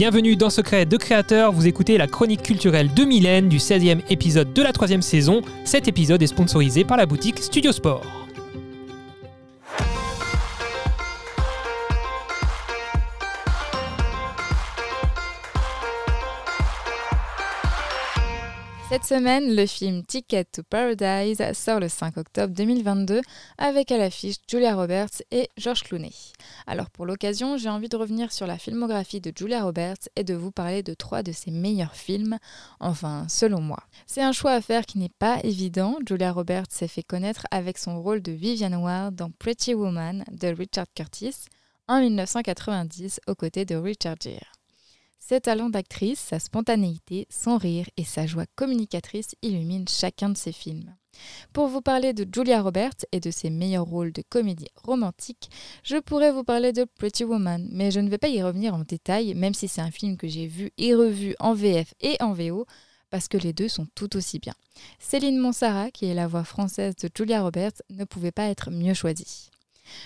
Bienvenue dans Secret de Créateur, vous écoutez la chronique culturelle de Mylène du 16e épisode de la troisième saison. Cet épisode est sponsorisé par la boutique Studio Sport. Cette semaine, le film Ticket to Paradise sort le 5 octobre 2022 avec à l'affiche Julia Roberts et George Clooney. Alors pour l'occasion, j'ai envie de revenir sur la filmographie de Julia Roberts et de vous parler de trois de ses meilleurs films, enfin selon moi. C'est un choix à faire qui n'est pas évident. Julia Roberts s'est fait connaître avec son rôle de Vivian Ward dans Pretty Woman de Richard Curtis en 1990 aux côtés de Richard Gere. Ses talents d'actrice, sa spontanéité, son rire et sa joie communicatrice illuminent chacun de ses films. Pour vous parler de Julia Roberts et de ses meilleurs rôles de comédie romantique, je pourrais vous parler de Pretty Woman, mais je ne vais pas y revenir en détail, même si c'est un film que j'ai vu et revu en VF et en VO, parce que les deux sont tout aussi bien. Céline Monsara, qui est la voix française de Julia Roberts, ne pouvait pas être mieux choisie.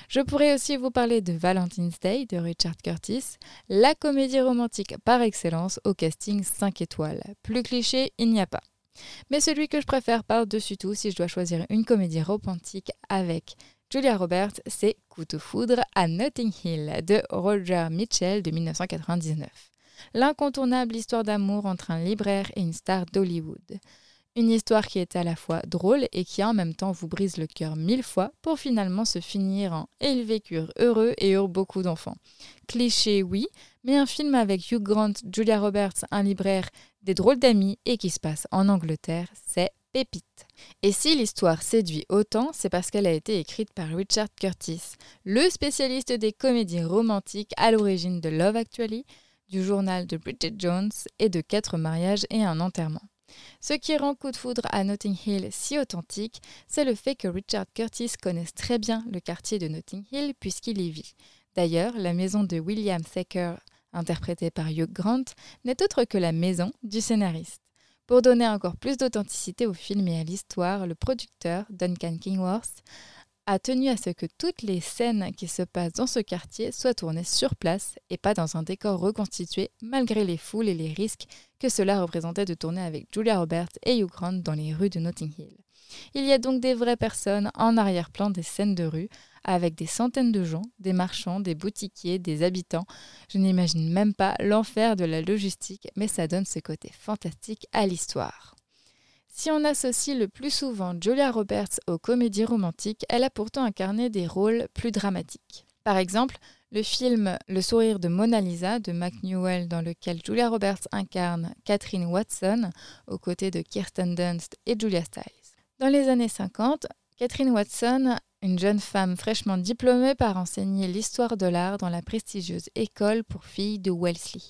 Je pourrais aussi vous parler de Valentine's Day de Richard Curtis, la comédie romantique par excellence au casting 5 étoiles. Plus cliché, il n'y a pas. Mais celui que je préfère par-dessus tout si je dois choisir une comédie romantique avec Julia Roberts, c'est Coup de foudre à Notting Hill de Roger Mitchell de 1999. L'incontournable histoire d'amour entre un libraire et une star d'Hollywood. Une histoire qui est à la fois drôle et qui en même temps vous brise le cœur mille fois pour finalement se finir en ils vécurent heureux et eurent beaucoup d'enfants. Cliché, oui, mais un film avec Hugh Grant, Julia Roberts, un libraire, des drôles d'amis et qui se passe en Angleterre, c'est pépite. Et si l'histoire séduit autant, c'est parce qu'elle a été écrite par Richard Curtis, le spécialiste des comédies romantiques à l'origine de Love Actually, du journal de Bridget Jones et de Quatre mariages et un enterrement. Ce qui rend Coup de foudre à Notting Hill si authentique, c'est le fait que Richard Curtis connaisse très bien le quartier de Notting Hill puisqu'il y vit. D'ailleurs, la maison de William Thacker, interprétée par Hugh Grant, n'est autre que la maison du scénariste. Pour donner encore plus d'authenticité au film et à l'histoire, le producteur, Duncan Kingworth, a tenu à ce que toutes les scènes qui se passent dans ce quartier soient tournées sur place et pas dans un décor reconstitué malgré les foules et les risques que cela représentait de tourner avec Julia Roberts et Hugh Grant dans les rues de Notting Hill. Il y a donc des vraies personnes en arrière-plan des scènes de rue, avec des centaines de gens, des marchands, des boutiquiers, des habitants. Je n'imagine même pas l'enfer de la logistique, mais ça donne ce côté fantastique à l'histoire. Si on associe le plus souvent Julia Roberts aux comédies romantiques, elle a pourtant incarné des rôles plus dramatiques. Par exemple, le film Le sourire de Mona Lisa de Mac Newell dans lequel Julia Roberts incarne Catherine Watson aux côtés de Kirsten Dunst et Julia Stiles. Dans les années 50, Catherine Watson, une jeune femme fraîchement diplômée par enseigner l'histoire de l'art dans la prestigieuse école pour filles de Wellesley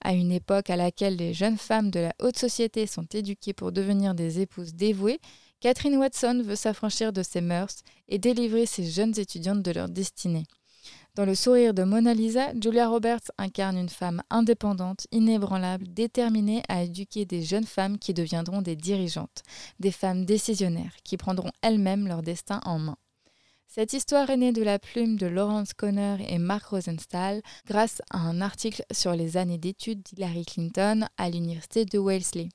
à une époque à laquelle les jeunes femmes de la haute société sont éduquées pour devenir des épouses dévouées, Catherine Watson veut s'affranchir de ses mœurs et délivrer ces jeunes étudiantes de leur destinée. Dans le sourire de Mona Lisa, Julia Roberts incarne une femme indépendante, inébranlable, déterminée à éduquer des jeunes femmes qui deviendront des dirigeantes, des femmes décisionnaires, qui prendront elles-mêmes leur destin en main. Cette histoire est née de la plume de Lawrence Conner et Mark Rosenstahl grâce à un article sur les années d'études d'Hillary Clinton à l'université de Wellesley.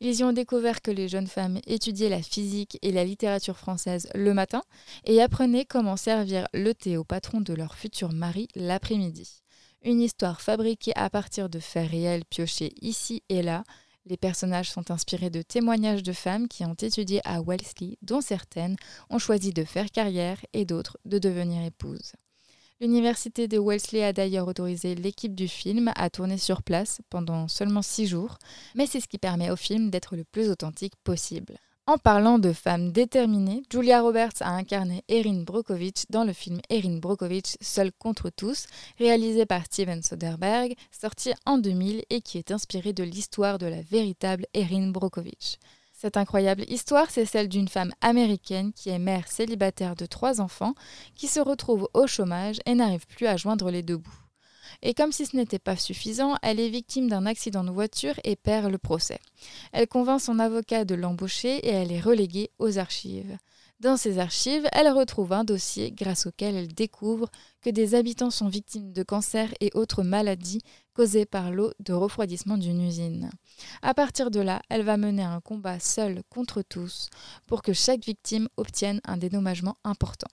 Ils y ont découvert que les jeunes femmes étudiaient la physique et la littérature française le matin et apprenaient comment servir le thé au patron de leur futur mari l'après-midi. Une histoire fabriquée à partir de faits réels piochés ici et là les personnages sont inspirés de témoignages de femmes qui ont étudié à Wellesley, dont certaines ont choisi de faire carrière et d'autres de devenir épouses. L'université de Wellesley a d'ailleurs autorisé l'équipe du film à tourner sur place pendant seulement six jours, mais c'est ce qui permet au film d'être le plus authentique possible. En parlant de femmes déterminées, Julia Roberts a incarné Erin Brockovich dans le film Erin Brockovich Seul contre tous, réalisé par Steven Soderbergh, sorti en 2000 et qui est inspiré de l'histoire de la véritable Erin Brockovich. Cette incroyable histoire, c'est celle d'une femme américaine qui est mère célibataire de trois enfants, qui se retrouve au chômage et n'arrive plus à joindre les deux bouts. Et comme si ce n'était pas suffisant, elle est victime d'un accident de voiture et perd le procès. Elle convainc son avocat de l'embaucher et elle est reléguée aux archives. Dans ses archives, elle retrouve un dossier grâce auquel elle découvre que des habitants sont victimes de cancers et autres maladies causées par l'eau de refroidissement d'une usine. À partir de là, elle va mener un combat seule contre tous pour que chaque victime obtienne un dédommagement important.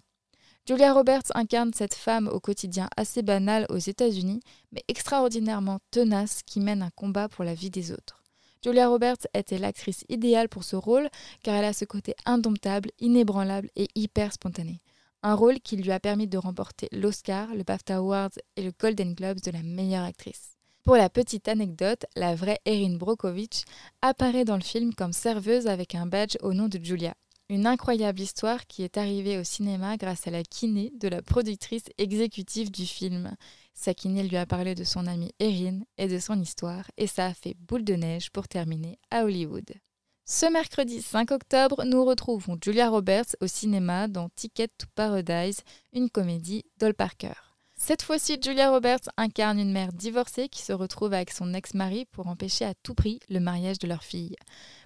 Julia Roberts incarne cette femme au quotidien assez banal aux États-Unis, mais extraordinairement tenace qui mène un combat pour la vie des autres. Julia Roberts était l'actrice idéale pour ce rôle car elle a ce côté indomptable, inébranlable et hyper spontané. Un rôle qui lui a permis de remporter l'Oscar, le BAFTA Awards et le Golden Globes de la meilleure actrice. Pour la petite anecdote, la vraie Erin Brockovich apparaît dans le film comme serveuse avec un badge au nom de Julia. Une incroyable histoire qui est arrivée au cinéma grâce à la kiné de la productrice exécutive du film. Sa kiné lui a parlé de son amie Erin et de son histoire, et ça a fait boule de neige pour terminer à Hollywood. Ce mercredi 5 octobre, nous retrouvons Julia Roberts au cinéma dans Ticket to Paradise, une comédie d'Ol Parker. Cette fois-ci, Julia Roberts incarne une mère divorcée qui se retrouve avec son ex-mari pour empêcher à tout prix le mariage de leur fille.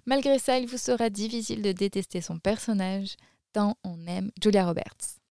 Malgré ça, il vous sera difficile de détester son personnage, tant on aime Julia Roberts.